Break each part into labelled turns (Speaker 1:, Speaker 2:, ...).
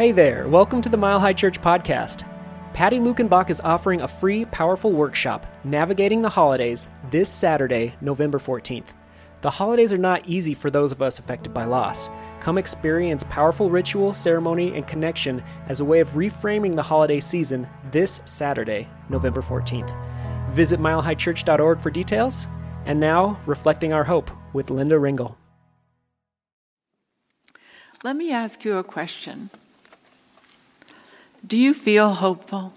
Speaker 1: Hey there, welcome to the Mile High Church podcast. Patty Lukenbach is offering a free, powerful workshop, Navigating the Holidays, this Saturday, November 14th. The holidays are not easy for those of us affected by loss. Come experience powerful ritual, ceremony, and connection as a way of reframing the holiday season this Saturday, November 14th. Visit milehighchurch.org for details. And now, reflecting our hope with Linda Ringel.
Speaker 2: Let me ask you a question. Do you feel hopeful?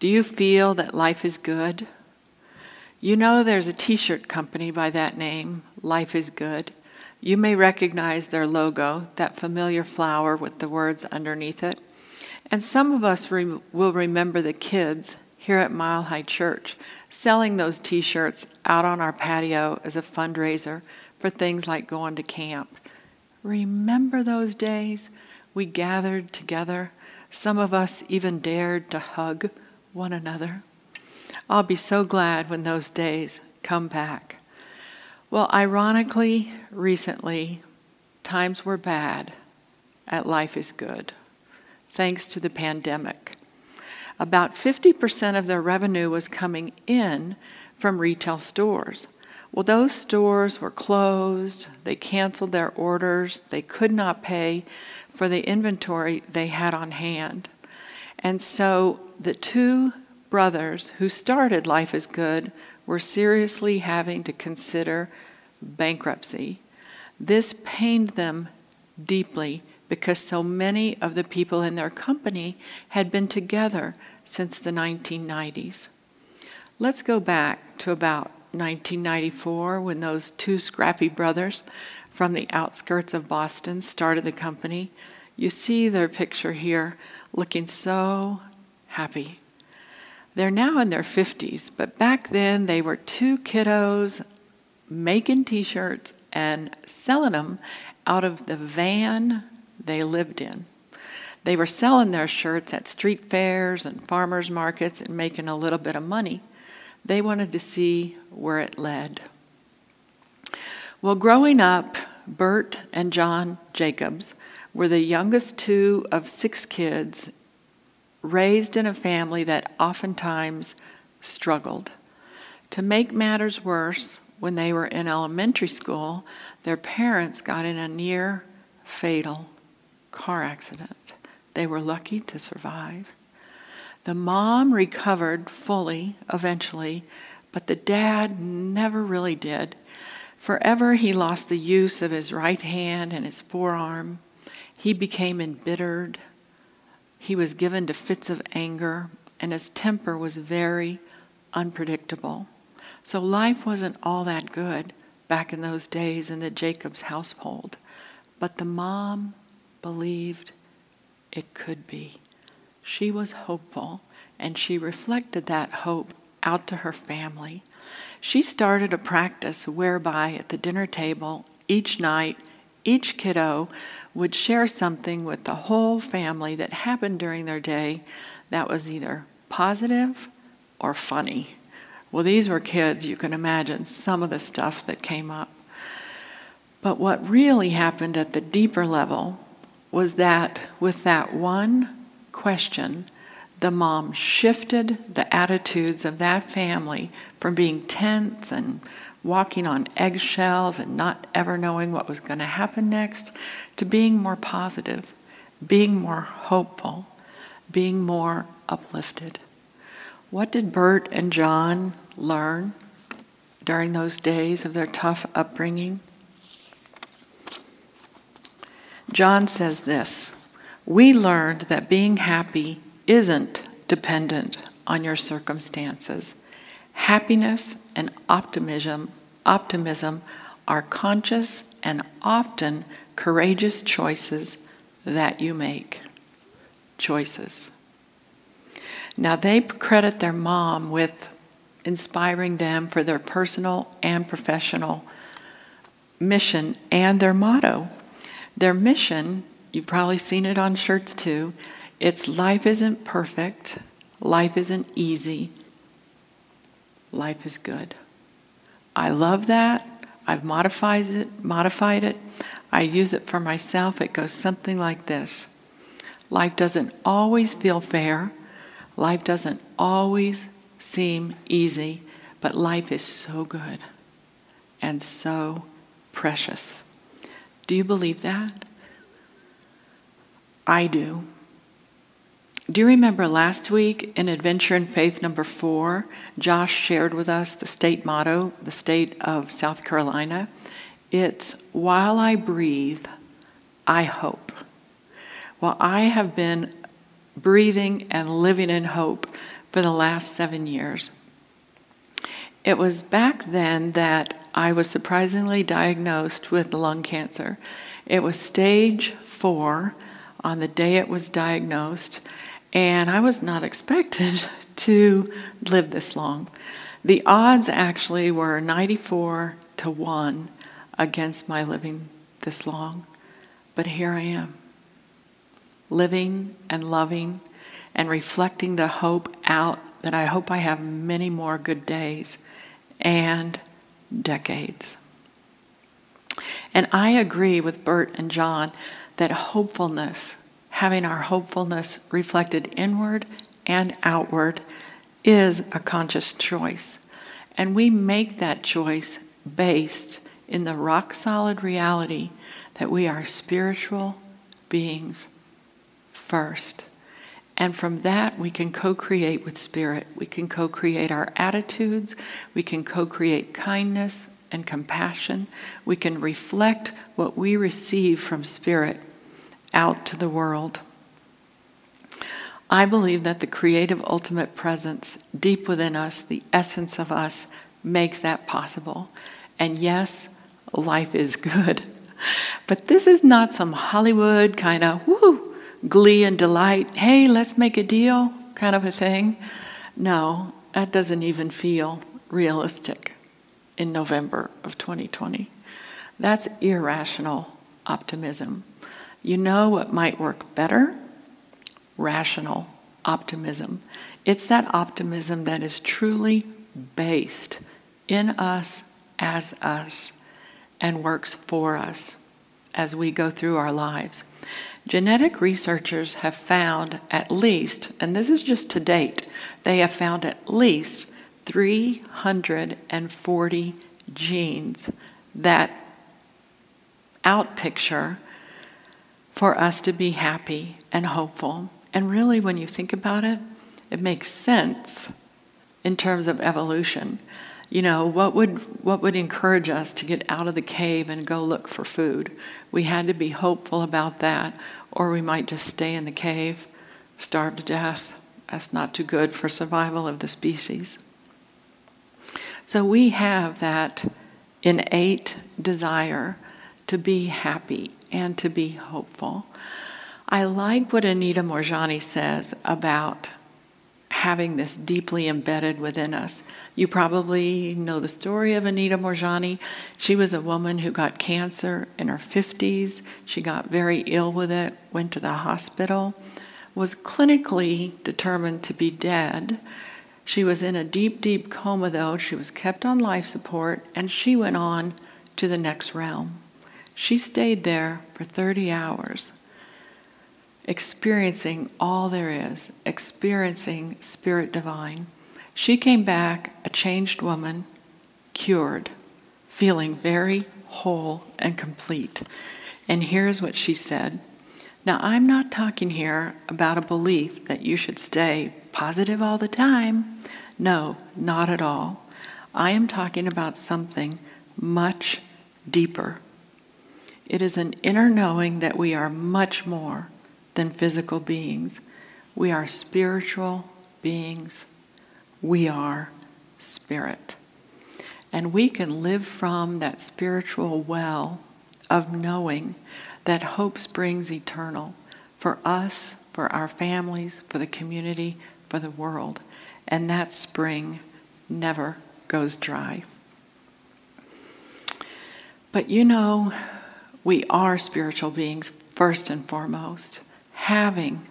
Speaker 2: Do you feel that life is good? You know there's a t shirt company by that name, Life is Good. You may recognize their logo, that familiar flower with the words underneath it. And some of us re- will remember the kids here at Mile High Church selling those t shirts out on our patio as a fundraiser for things like going to camp. Remember those days? We gathered together some of us even dared to hug one another. I'll be so glad when those days come back. Well, ironically, recently, times were bad at Life is Good, thanks to the pandemic. About 50% of their revenue was coming in from retail stores. Well, those stores were closed, they canceled their orders, they could not pay for the inventory they had on hand. And so the two brothers who started Life is Good were seriously having to consider bankruptcy. This pained them deeply because so many of the people in their company had been together since the 1990s. Let's go back to about 1994 when those two scrappy brothers from the outskirts of Boston started the company. You see their picture here looking so happy. They're now in their 50s, but back then they were two kiddos making t shirts and selling them out of the van they lived in. They were selling their shirts at street fairs and farmers markets and making a little bit of money. They wanted to see where it led. Well, growing up, Bert and John Jacobs were the youngest two of six kids raised in a family that oftentimes struggled. To make matters worse, when they were in elementary school, their parents got in a near fatal car accident. They were lucky to survive. The mom recovered fully eventually, but the dad never really did. Forever, he lost the use of his right hand and his forearm. He became embittered. He was given to fits of anger, and his temper was very unpredictable. So life wasn't all that good back in those days in the Jacobs household. But the mom believed it could be. She was hopeful, and she reflected that hope out to her family. She started a practice whereby at the dinner table each night, each kiddo would share something with the whole family that happened during their day that was either positive or funny. Well, these were kids, you can imagine some of the stuff that came up. But what really happened at the deeper level was that with that one question, the mom shifted the attitudes of that family from being tense and walking on eggshells and not ever knowing what was going to happen next to being more positive, being more hopeful, being more uplifted. What did Bert and John learn during those days of their tough upbringing? John says this We learned that being happy isn't dependent on your circumstances. Happiness and optimism, optimism are conscious and often courageous choices that you make. Choices. Now, they credit their mom with inspiring them for their personal and professional mission and their motto. Their mission, you've probably seen it on shirts too, it's life isn't perfect, life isn't easy, life is good. I love that. I've modified it, modified it. I use it for myself. It goes something like this. Life doesn't always feel fair. Life doesn't always seem easy, but life is so good and so precious. Do you believe that? I do. Do you remember last week in Adventure in Faith number four, Josh shared with us the state motto, the state of South Carolina? It's while I breathe, I hope. Well, I have been breathing and living in hope for the last seven years. It was back then that I was surprisingly diagnosed with lung cancer. It was stage four on the day it was diagnosed, and I was not expected to live this long. The odds actually were 94 to 1 against my living this long. But here I am, living and loving and reflecting the hope out that I hope I have many more good days and decades. And I agree with Bert and John that hopefulness, having our hopefulness reflected inward and outward, is a conscious choice. And we make that choice based in the rock solid reality that we are spiritual beings first. And from that, we can co create with Spirit. We can co create our attitudes. We can co create kindness and compassion. We can reflect what we receive from Spirit out to the world. I believe that the creative ultimate presence deep within us, the essence of us, makes that possible. And yes, life is good. But this is not some Hollywood kind of woo glee and delight, hey, let's make a deal kind of a thing. No, that doesn't even feel realistic in November of 2020. That's irrational optimism. You know what might work better? Rational optimism. It's that optimism that is truly based in us as us and works for us as we go through our lives. Genetic researchers have found at least, and this is just to date, they have found at least 340 genes that outpicture for us to be happy and hopeful. And really, when you think about it, it makes sense in terms of evolution. You know, what would, what would encourage us to get out of the cave and go look for food? We had to be hopeful about that, or we might just stay in the cave, starve to death. That's not too good for survival of the species. So we have that innate desire to be happy and to be hopeful. I like what Anita Moorjani says about having this deeply embedded within us. You probably know the story of Anita Moorjani. She was a woman who got cancer in her 50s. She got very ill with it, went to the hospital, was clinically determined to be dead. She was in a deep, deep coma, though. She was kept on life support, and she went on to the next realm. She stayed there for 30 hours experiencing all there is, experiencing Spirit Divine. She came back a changed woman, cured, feeling very whole and complete. And here's what she said. Now, I'm not talking here about a belief that you should stay positive all the time. No, not at all. I am talking about something much deeper. It is an inner knowing that we are much more than physical beings. We are spiritual beings. We are spirit. And we can live from that spiritual well of knowing that hope springs eternal for us, for our families, for the community, for the world. And that spring never goes dry. But you know, we are spiritual beings first and foremost having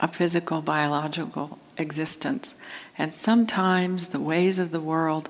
Speaker 2: a physical, biological existence. And sometimes the ways of the world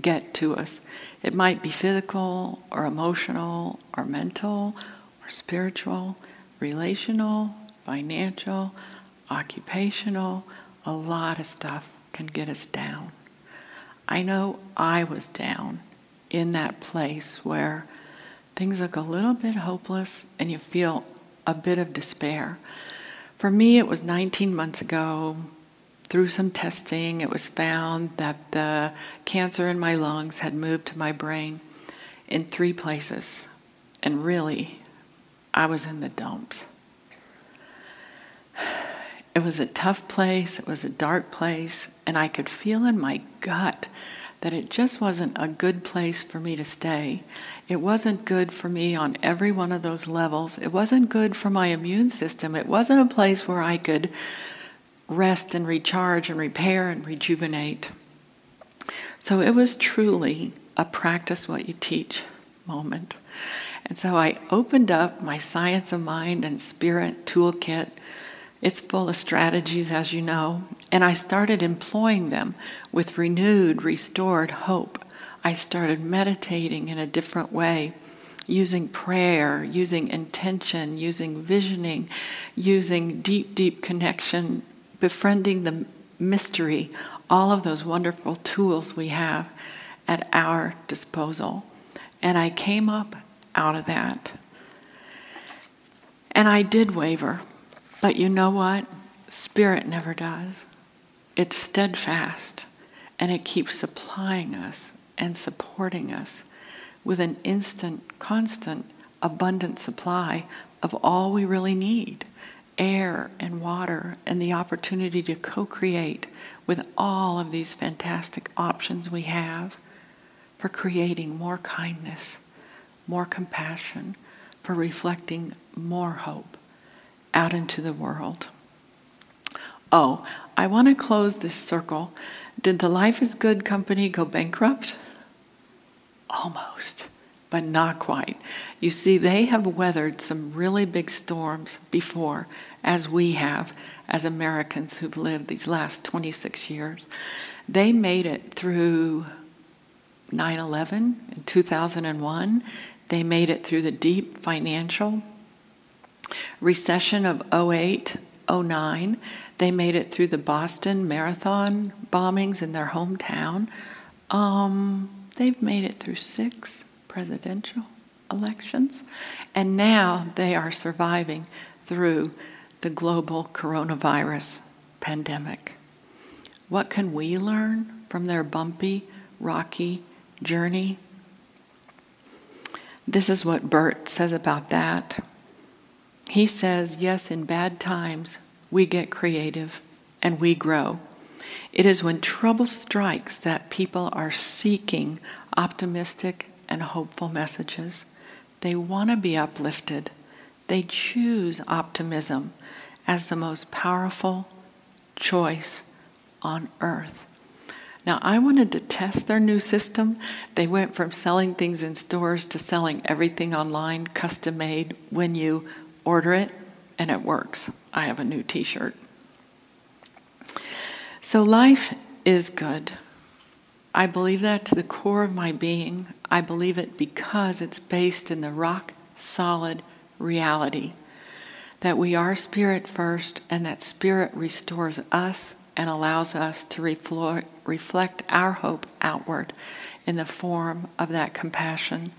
Speaker 2: get to us. It might be physical or emotional or mental or spiritual, relational, financial, occupational, a lot of stuff can get us down. I know I was down in that place where things look a little bit hopeless and you feel a bit of despair. For me, it was 19 months ago. Through some testing, it was found that the cancer in my lungs had moved to my brain in three places. And really, I was in the dumps. It was a tough place, it was a dark place, and I could feel in my gut that it just wasn't a good place for me to stay. It wasn't good for me on every one of those levels. It wasn't good for my immune system. It wasn't a place where I could rest and recharge and repair and rejuvenate. So it was truly a practice what you teach moment. And so I opened up my Science of Mind and Spirit toolkit it's full of strategies, as you know, and I started employing them with renewed, restored hope. I started meditating in a different way, using prayer, using intention, using visioning, using deep, deep connection, befriending the mystery, all of those wonderful tools we have at our disposal. And I came up out of that. And I did waver. But you know what? Spirit never does. It's steadfast and it keeps supplying us and supporting us with an instant, constant, abundant supply of all we really need air and water and the opportunity to co create with all of these fantastic options we have for creating more kindness, more compassion, for reflecting more hope out into the world. Oh, I want to close this circle. Did the Life is Good company go bankrupt? Almost, but not quite. You see, they have weathered some really big storms before, as we have as Americans who've lived these last 26 years. They made it through 9 11 in 2001. They made it through the deep financial recession of 08, 09. They made it through the Boston Marathon bombings in their hometown. Um, they've made it through six presidential elections. And now they are surviving through the global coronavirus pandemic. What can we learn from their bumpy, rocky journey? This is what Bert says about that. He says, yes, in bad times, we get creative and we grow. It is when trouble strikes that people are seeking optimistic and hopeful messages. They want to be uplifted. They choose optimism as the most powerful choice on earth. Now, I wanted to test their new system. They went from selling things in stores to selling everything online, custom made, when you order it, and it works. I have a new t shirt. So life is good. I believe that to the core of my being. I believe it because it's based in the rock solid reality that we are spirit first and that spirit restores us and allows us to reflect our hope outward in the form of that compassion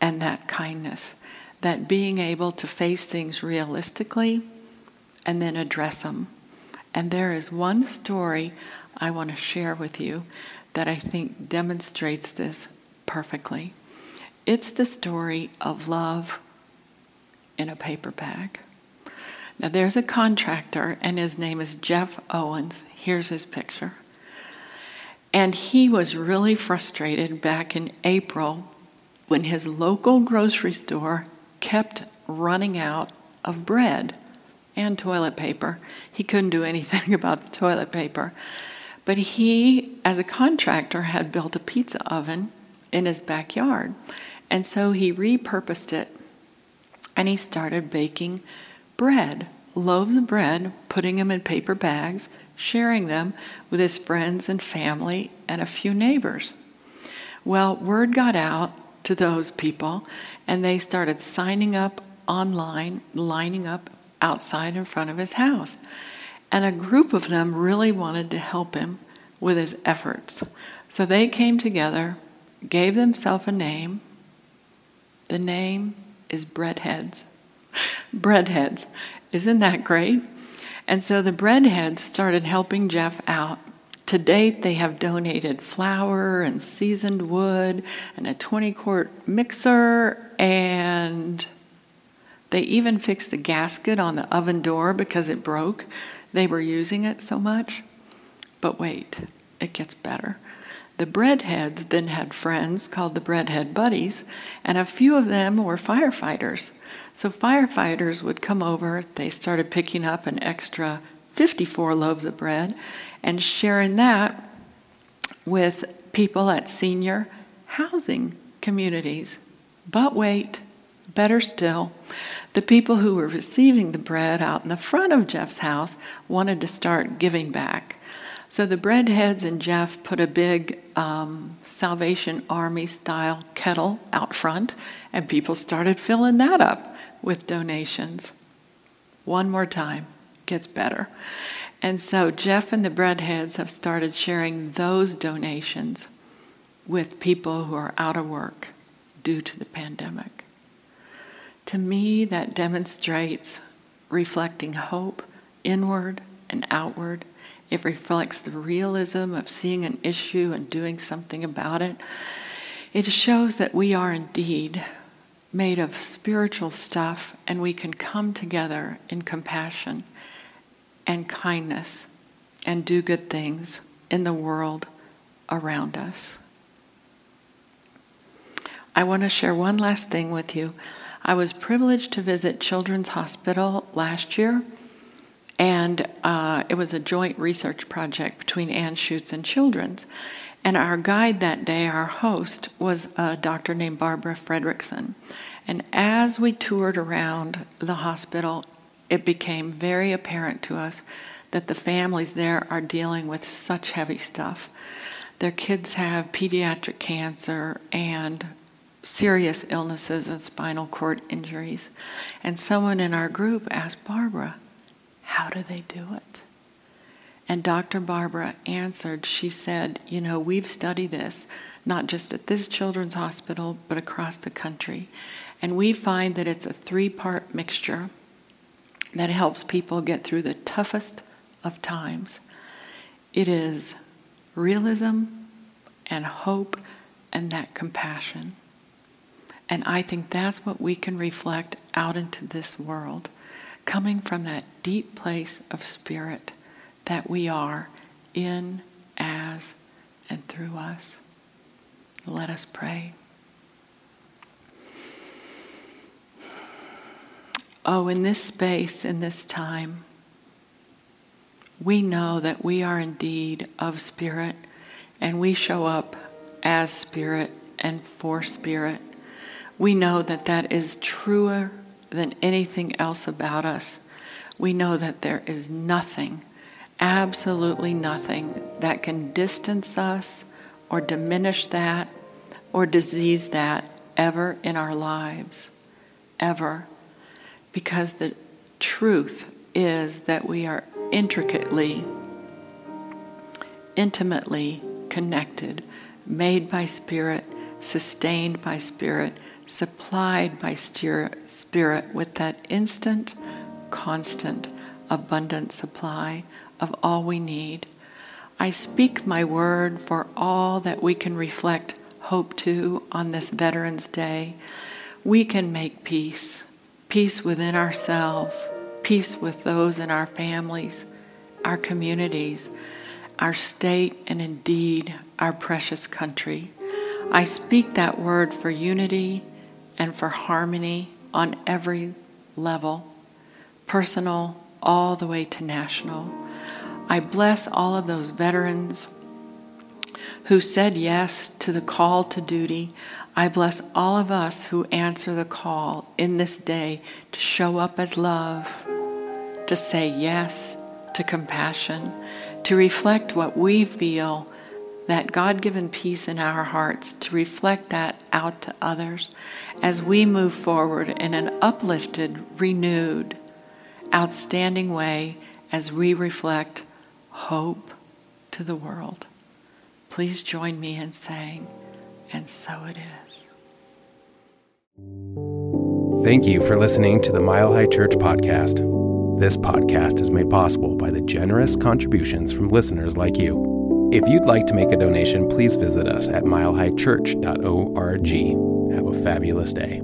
Speaker 2: and that kindness that being able to face things realistically and then address them. And there is one story I want to share with you that I think demonstrates this perfectly. It's the story of love in a paper bag. Now, there's a contractor, and his name is Jeff Owens. Here's his picture. And he was really frustrated back in April when his local grocery store kept running out of bread and toilet paper. He couldn't do anything about the toilet paper. But he, as a contractor, had built a pizza oven in his backyard. And so he repurposed it and he started baking bread, loaves of bread, putting them in paper bags, sharing them with his friends and family and a few neighbors. Well, word got out to those people, and they started signing up online, lining up outside in front of his house. And a group of them really wanted to help him with his efforts. So they came together, gave themselves a name. The name is Breadheads. Breadheads. Isn't that great? And so the Breadheads started helping Jeff out. To date, they have donated flour and seasoned wood and a 20 quart mixer, and they even fixed the gasket on the oven door because it broke. They were using it so much. But wait, it gets better. The breadheads then had friends called the breadhead buddies, and a few of them were firefighters. So firefighters would come over, they started picking up an extra 54 loaves of bread and sharing that with people at senior housing communities. But wait, better still, the people who were receiving the bread out in the front of Jeff's house wanted to start giving back. So the breadheads and Jeff put a big um, Salvation Army style kettle out front, and people started filling that up with donations. One more time, gets better. And so Jeff and the breadheads have started sharing those donations with people who are out of work due to the pandemic. To me, that demonstrates reflecting hope inward and outward it reflects the realism of seeing an issue and doing something about it. It shows that we are indeed made of spiritual stuff and we can come together in compassion and kindness and do good things in the world around us. I want to share one last thing with you. I was privileged to visit Children's Hospital last year and uh, it was a joint research project between Anschutz and Children's. And our guide that day, our host, was a doctor named Barbara Fredrickson. And as we toured around the hospital, it became very apparent to us that the families there are dealing with such heavy stuff. Their kids have pediatric cancer and serious illnesses and spinal cord injuries. And someone in our group asked Barbara, how do they do it? And Dr. Barbara answered, she said, You know, we've studied this, not just at this children's hospital, but across the country. And we find that it's a three part mixture that helps people get through the toughest of times. It is realism and hope and that compassion. And I think that's what we can reflect out into this world coming from that deep place of spirit that we are in, as, and through us. Let us pray. Oh, in this space, in this time, we know that we are indeed of spirit and we show up as spirit and for spirit. We know that that is truer than anything else about us. We know that there is nothing, absolutely nothing, that can distance us or diminish that or disease that ever in our lives. Ever. Because the truth is that we are intricately, intimately connected, made by Spirit, sustained by Spirit supplied by Spirit with that instant, constant, abundant supply of all we need. I speak my word for all that we can reflect hope to on this Veterans Day. We can make peace, peace within ourselves, peace with those in our families, our communities, our state, and indeed our precious country. I speak that word for unity and for harmony on every level, personal all the way to national. I bless all of those veterans who said yes to the call to duty. I bless all of us who answer the call in this day to show up as love, to say yes to compassion, to reflect what we feel that God given peace in our hearts to reflect that out to others as we move forward in an uplifted, renewed, outstanding way as we reflect hope to the world. Please join me in saying, and so it is.
Speaker 3: Thank you for listening to the Mile High Church podcast. This podcast is made possible by the generous contributions from listeners like you. If you'd like to make a donation, please visit us at milehighchurch.org. Have a fabulous day.